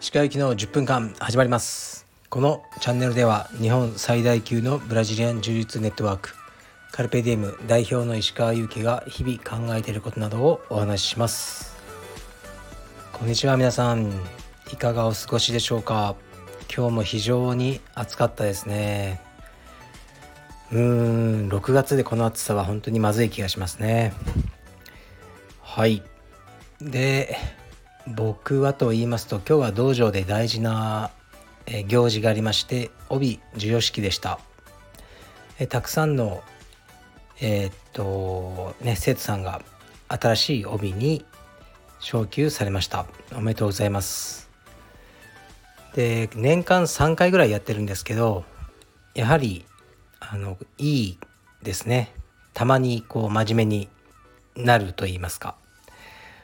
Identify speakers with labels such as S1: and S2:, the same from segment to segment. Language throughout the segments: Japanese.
S1: 石川行きの10分間始まります。このチャンネルでは日本最大級のブラジリアン柔術ネットワークカルペディエム代表の石川祐希が日々考えていることなどをお話しします。こんにちは。皆さんいかがお過ごしでしょうか？今日も非常に暑かったですね。うーん6月でこの暑さは本当にまずい気がしますね。はい。で僕はと言いますと今日は道場で大事な行事がありまして帯授与式でした。えたくさんのえー、っとね生徒さんが新しい帯に昇給されました。おめでとうございます。で年間3回ぐらいやってるんですけどやはりあのいいですね。たまにこう真面目になると言いますか。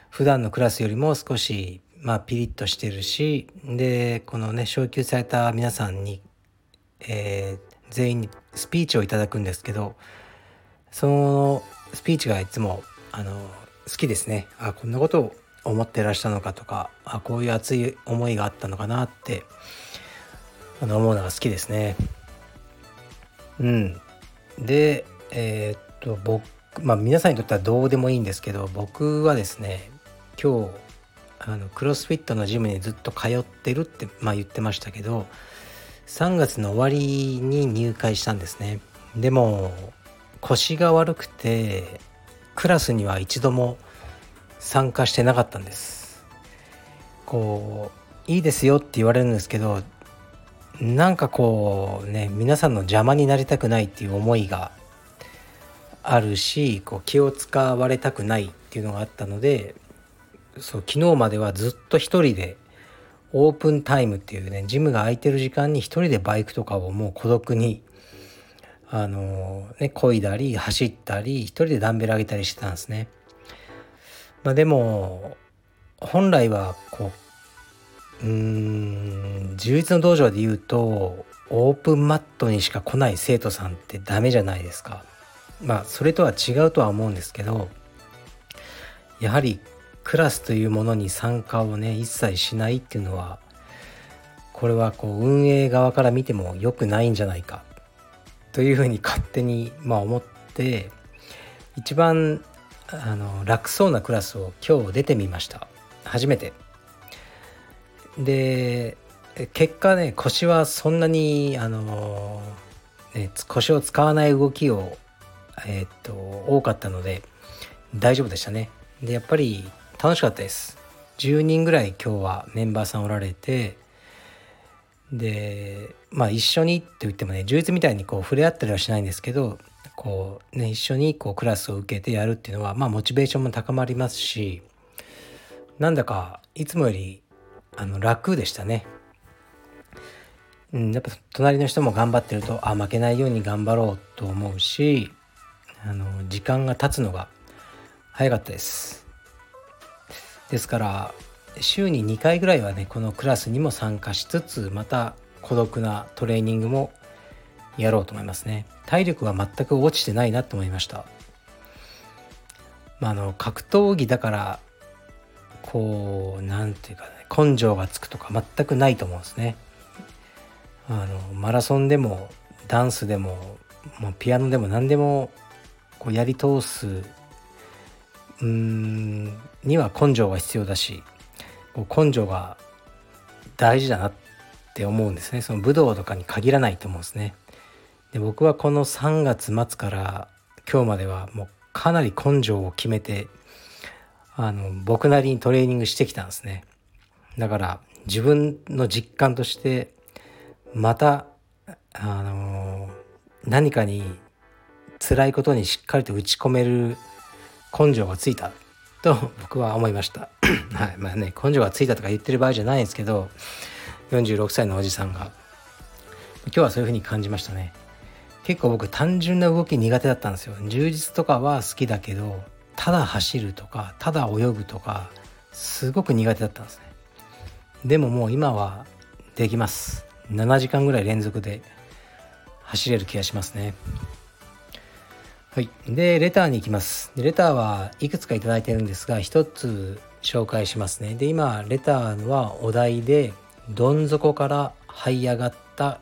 S1: 普段のクラスよりも少しまあピリッとしてるしでこのね昇給された皆さんに、えー、全員にスピーチをいただくんですけどそのスピーチがいつもあの好きですね。あこんなことを思ってらしたのかとかあこういう熱い思いがあったのかなってあの思うのが好きですね。うん、でえー、っと僕まあ皆さんにとってはどうでもいいんですけど僕はですね今日あのクロスフィットのジムにずっと通ってるって、まあ、言ってましたけど3月の終わりに入会したんですね。でも腰が悪くてクラスには一度も参加してなかったんです。こういいですよって言われるんですけどなんかこうね皆さんの邪魔になりたくないっていう思いがあるしこう気を使われたくないっていうのがあったのでそう昨日まではずっと一人でオープンタイムっていうねジムが空いてる時間に一人でバイクとかをもう孤独にあのね漕いだり走ったり一人でダンベル上げたりしてたんですね。まあ、でも本来はこううーん充実の道場で言うとオープンマットにしか来ない生徒さんってダメじゃないですか。まあそれとは違うとは思うんですけどやはりクラスというものに参加をね一切しないっていうのはこれはこう運営側から見ても良くないんじゃないか。というふうに勝手にまあ思って一番あの楽そうなクラスを今日出てみました。初めて。で結果ね腰はそんなにあの、ね、腰を使わない動きを、えー、っと多かったので大丈夫でしたね。でやっぱり楽しかったです。10人ぐらい今日はメンバーさんおられてでまあ一緒にって言ってもね充実みたいにこう触れ合ったりはしないんですけどこうね一緒にこうクラスを受けてやるっていうのはまあモチベーションも高まりますしなんだかいつもよりあの楽でしたね。うん、やっぱ隣の人も頑張ってるとあ負けないように頑張ろうと思うしあの時間が経つのが早かったです。ですから週に2回ぐらいはねこのクラスにも参加しつつまた孤独なトレーニングもやろうと思いますね体力は全く落ちてないなと思いましたまあ、あの格闘技だからこう何て言うか、ね、根性がつくとか全くないと思うんですね。あのマラソンでもダンスでももうピアノでも何でもこうやり通すうんには根性が必要だしこう根性が大事だなって思うんですね。その武道とかに限らないと思うんですね。で僕はこの3月末から今日まではもうかなり根性を決めてあの僕なりにトレーニングしてきたんですね。だから自分の実感としてまたあの何かに辛いことにしっかりと打ち込める根性がついたと僕は思いました。はい。まあね根性がついたとか言ってる場合じゃないんですけど46歳のおじさんが今日はそういう風に感じましたね。結構僕単純な動き苦手だったんですよ。充実とかは好きだけどただ走るとかただ泳ぐとかすごく苦手だったんですね。でももう今はできます。7時間ぐらい連続で走れる気がしますね。はい。でレターに行きます。でレターはいくつか頂いてるんですが一つ紹介しますね。で今レターはお題でどん底から這い上がった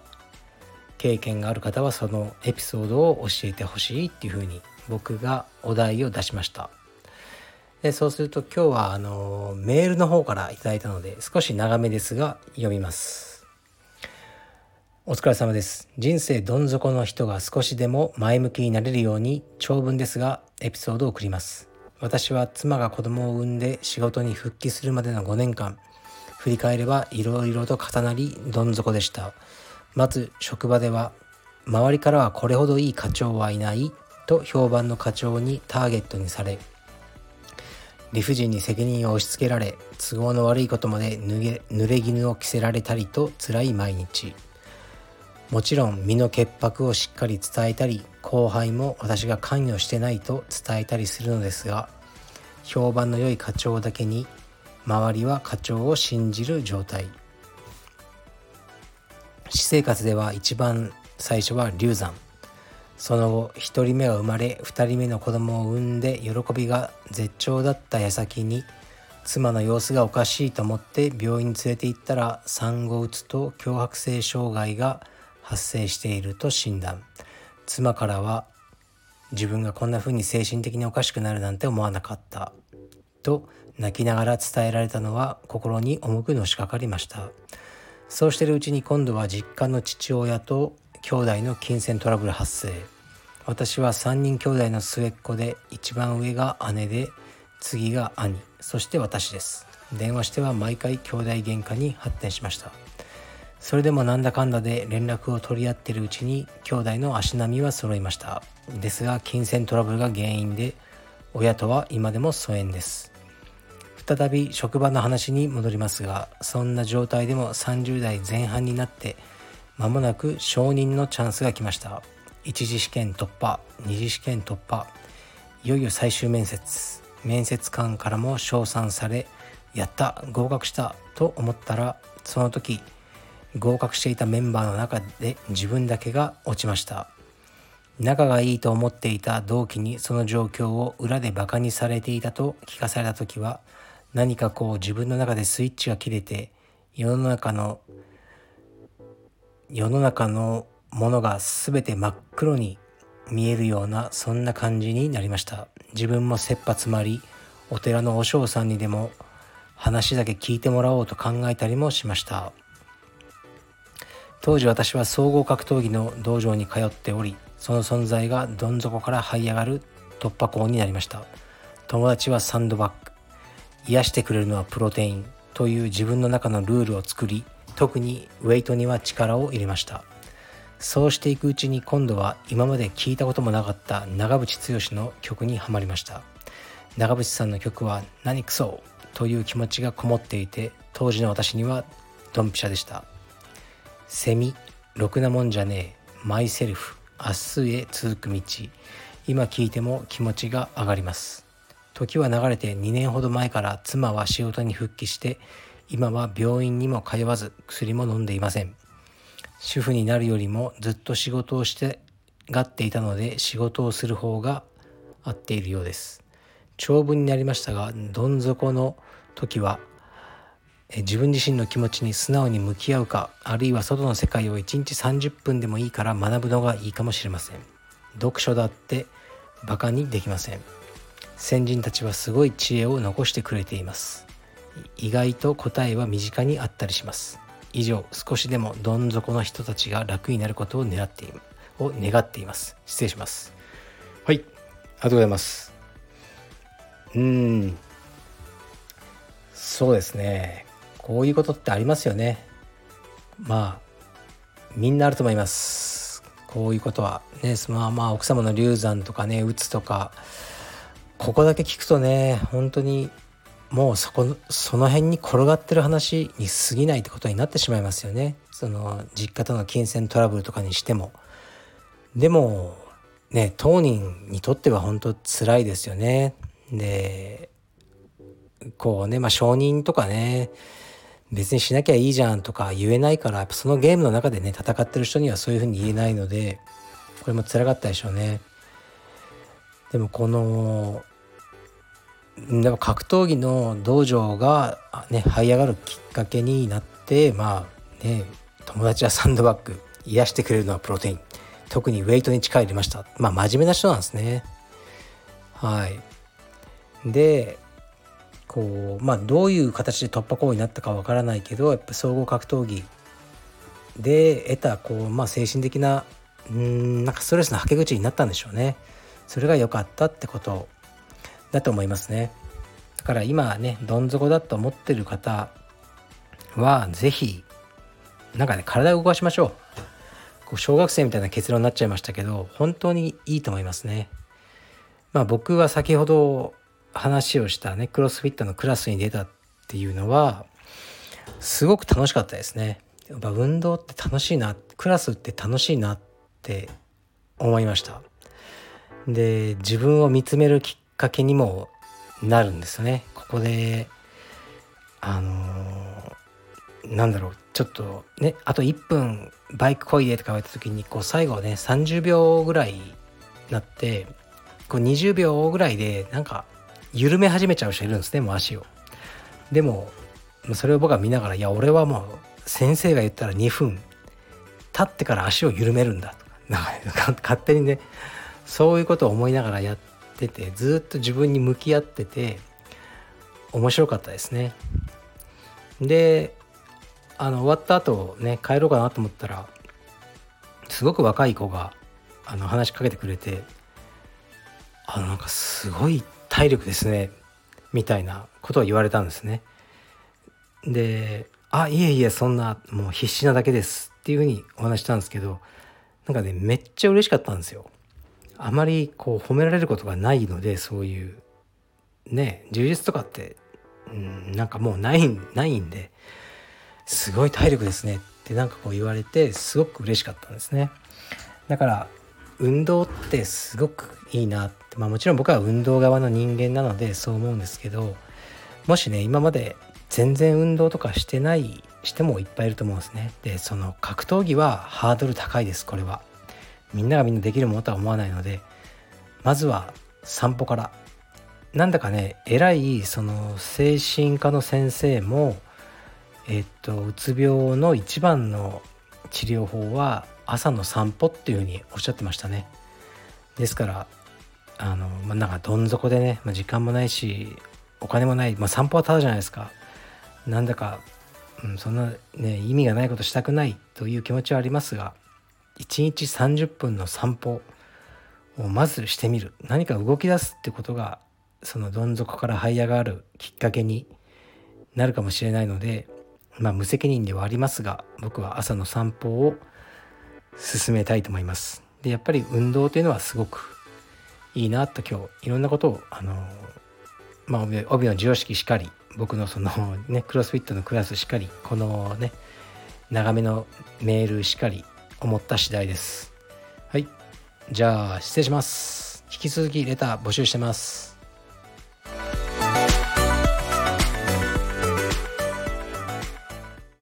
S1: 経験がある方はそのエピソードを教えてほしいっていうふうに僕がお題を出しました。でそうすると今日はあのメールの方から頂いたので少し長めですが読みます。お疲れ様です。人生どん底の人が少しでも前向きになれるように長文ですがエピソードを送ります。私は妻が子供を産んで仕事に復帰するまでの5年間振り返ればいろいろと重なりどん底でした。まず職場では周りからはこれほどいい課長はいない。と評判の課長にターゲットにされ理不尽に責任を押し付けられ都合の悪いことまで濡れ衣を着せられたりと辛い毎日。もちろん身の潔白をしっかり伝えたり後輩も私が関与してないと伝えたりするのですが評判の良い課長だけに周りは課長を信じる状態。私生活では一番最初は流産。その後1人目が生まれ2人目の子供を産んで喜びが絶頂だった矢先に妻の様子がおかしいと思って病院に連れて行ったら産後うつと強迫性障害が発生していると診断。妻からは自分がこんな風に精神的におかしくなるなんて思わなかった。と泣きながら伝えられたのは心に重くのしかかりました。そうしてるうちに今度は実家の父親と兄弟の金銭トラブル発生。私は3人兄弟の末っ子で一番上が姉で次が兄。そして私です。電話しては毎回兄弟喧嘩に発展しました。それでもなんだかんだで連絡を取り合ってるうちに兄弟の足並みは揃いました。ですが金銭トラブルが原因で親とは今でも疎遠です。再び職場の話に戻りますがそんな状態でも30代前半になって間もなく承認のチャンスが来ました。一次試験突破二次試験突破。いよいよ最終面接。面接官からも称賛されやった合格したと思ったらその時合格していたメンバーの中で自分だけが落ちました。仲がいいと思っていた同期にその状況を裏でバカにされていたと聞かされた時は何かこう自分の中でスイッチが切れて世の中の世の中のものが全て真っ黒に見えるようなそんな感じになりました。自分も切羽詰まりお寺の和尚さんにでも話だけ聞いてもらおうと考えたりもしました。当時私は総合格闘技の道場に通っておりその存在がどん底から這い上がる突破口になりました。友達はサンドバッグ。癒してくれるのはプロテインという自分の中のルールを作り特にウェイトには力を入れました。そうしていくうちに今度は今まで聞いたこともなかった長渕剛の曲にはまりました。長渕さんの曲は何クソという気持ちがこもっていて当時の私にはドンピシャでした。セミろくなもんじゃねえマイセルフ明日へ続く道。今聞いても気持ちが上がります。時は流れて2年ほど前から妻は仕事に復帰して今は病院にも通わず薬も飲んでいません。主婦になるよりもずっと仕事をしてがっていたので仕事をする方が合っているようです。長文になりましたがどん底の時は自分自身の気持ちに素直に向き合うかあるいは外の世界を1日30分でもいいから学ぶのがいいかもしれません。読書だってバカにできません。先人たちはすごい知恵を残してくれています。意外と答えは身近にあったりします。以上少しでもどん底の人たちが楽になることを狙っていを願っています。失礼します。はいありがとうございます。うん。そうですね。こういうことってありますよね。まあみんなあると思います。こういうことはねまあまあ奥様の流産とかねうつとかここだけ聞くとね本当にもうそこその辺に転がってる話に過ぎないってことになってしまいますよね。その実家との金銭トラブルとかにしても。でもね当人にとっては本当辛いですよね。でこうねまあ承認とかね別にしなきゃいいじゃんとか言えないからやっぱそのゲームの中でね戦ってる人にはそういうふうに言えないのでこれも辛かったでしょうね。でもこのでも格闘技の道場がね這い上がるきっかけになってまあね友達はサンドバッグ癒してくれるのはプロテイン。特にウェイトに力入れました。まあ真面目な人なんですね。はい。でこうまあどういう形で突破口になったかわからないけどやっぱ総合格闘技で得たこう、まあ、精神的なうんなんかストレスのはけ口になったんでしょうね。それが良かったってこと。だと思いますね。だから今ねどん底だと思ってる方は是非なんかね体を動かしましょう。こう小学生みたいな結論になっちゃいましたけど本当にいいと思いますね。まあ僕は先ほど話をしたねクロスフィットのクラスに出たっていうのはすごく楽しかったですね。やっぱ運動って楽しいなクラスって楽しいなって思いました。で自分を見つめるきっかけにもなるんですよねここであのー、なんだろうちょっとねあと1分バイクこいでとか言われた時にこう最後ね30秒ぐらいなってこう20秒ぐらいでなんか緩め始めちゃう人いるんですねもう足を。でもそれを僕は見ながらいや俺はもう先生が言ったら2分立ってから足を緩めるんだとかなんか勝手にねそういうことを思いながらやっててずっと自分に向き合ってて面白かったですね。であの終わった後ね帰ろうかなと思ったらすごく若い子があの話しかけてくれてあのなんかすごい体力ですねみたいなことを言われたんですね。で「あいえいえそんなもう必死なだけです」っていうふうにお話したんですけどなんかねめっちゃ嬉しかったんですよ。あまりこう褒められることがないのでそういうね充実とかって、うん、なんかもうないないんですごい体力ですねってなんかこう言われてすごく嬉しかったんですね。だから運動ってすごくいいなって、まあ、もちろん僕は運動側の人間なのでそう思うんですけどもしね今まで全然運動とかしてないしてもいっぱいいると思うんですね。でその格闘技はハードル高いですこれは。みんながみんなできるものとは思わないのでまずは散歩から。なんだかね偉いその精神科の先生もえっとうつ病の一番の治療法は朝の散歩っていうふうにおっしゃってましたね。ですからあの、まあ、なんかどん底でね、まあ、時間もないしお金もない、まあ、散歩はただじゃないですか。なんだか、うん、そんなね意味がないことしたくないという気持ちはありますが1日30分の散歩をまずしてみる何か動き出すってことがそのどん底から這い上がるきっかけになるかもしれないのでまあ無責任ではありますが僕は朝の散歩を進めたいと思います。でやっぱり運動というのはすごくいいなと今日いろんなことをあのまあ帯の常識しかり僕のそのねクロスフィットのクラスしかりこのね長めのメールしかり思った次第です。はいじゃあ失礼します。引き続きレター募集してます。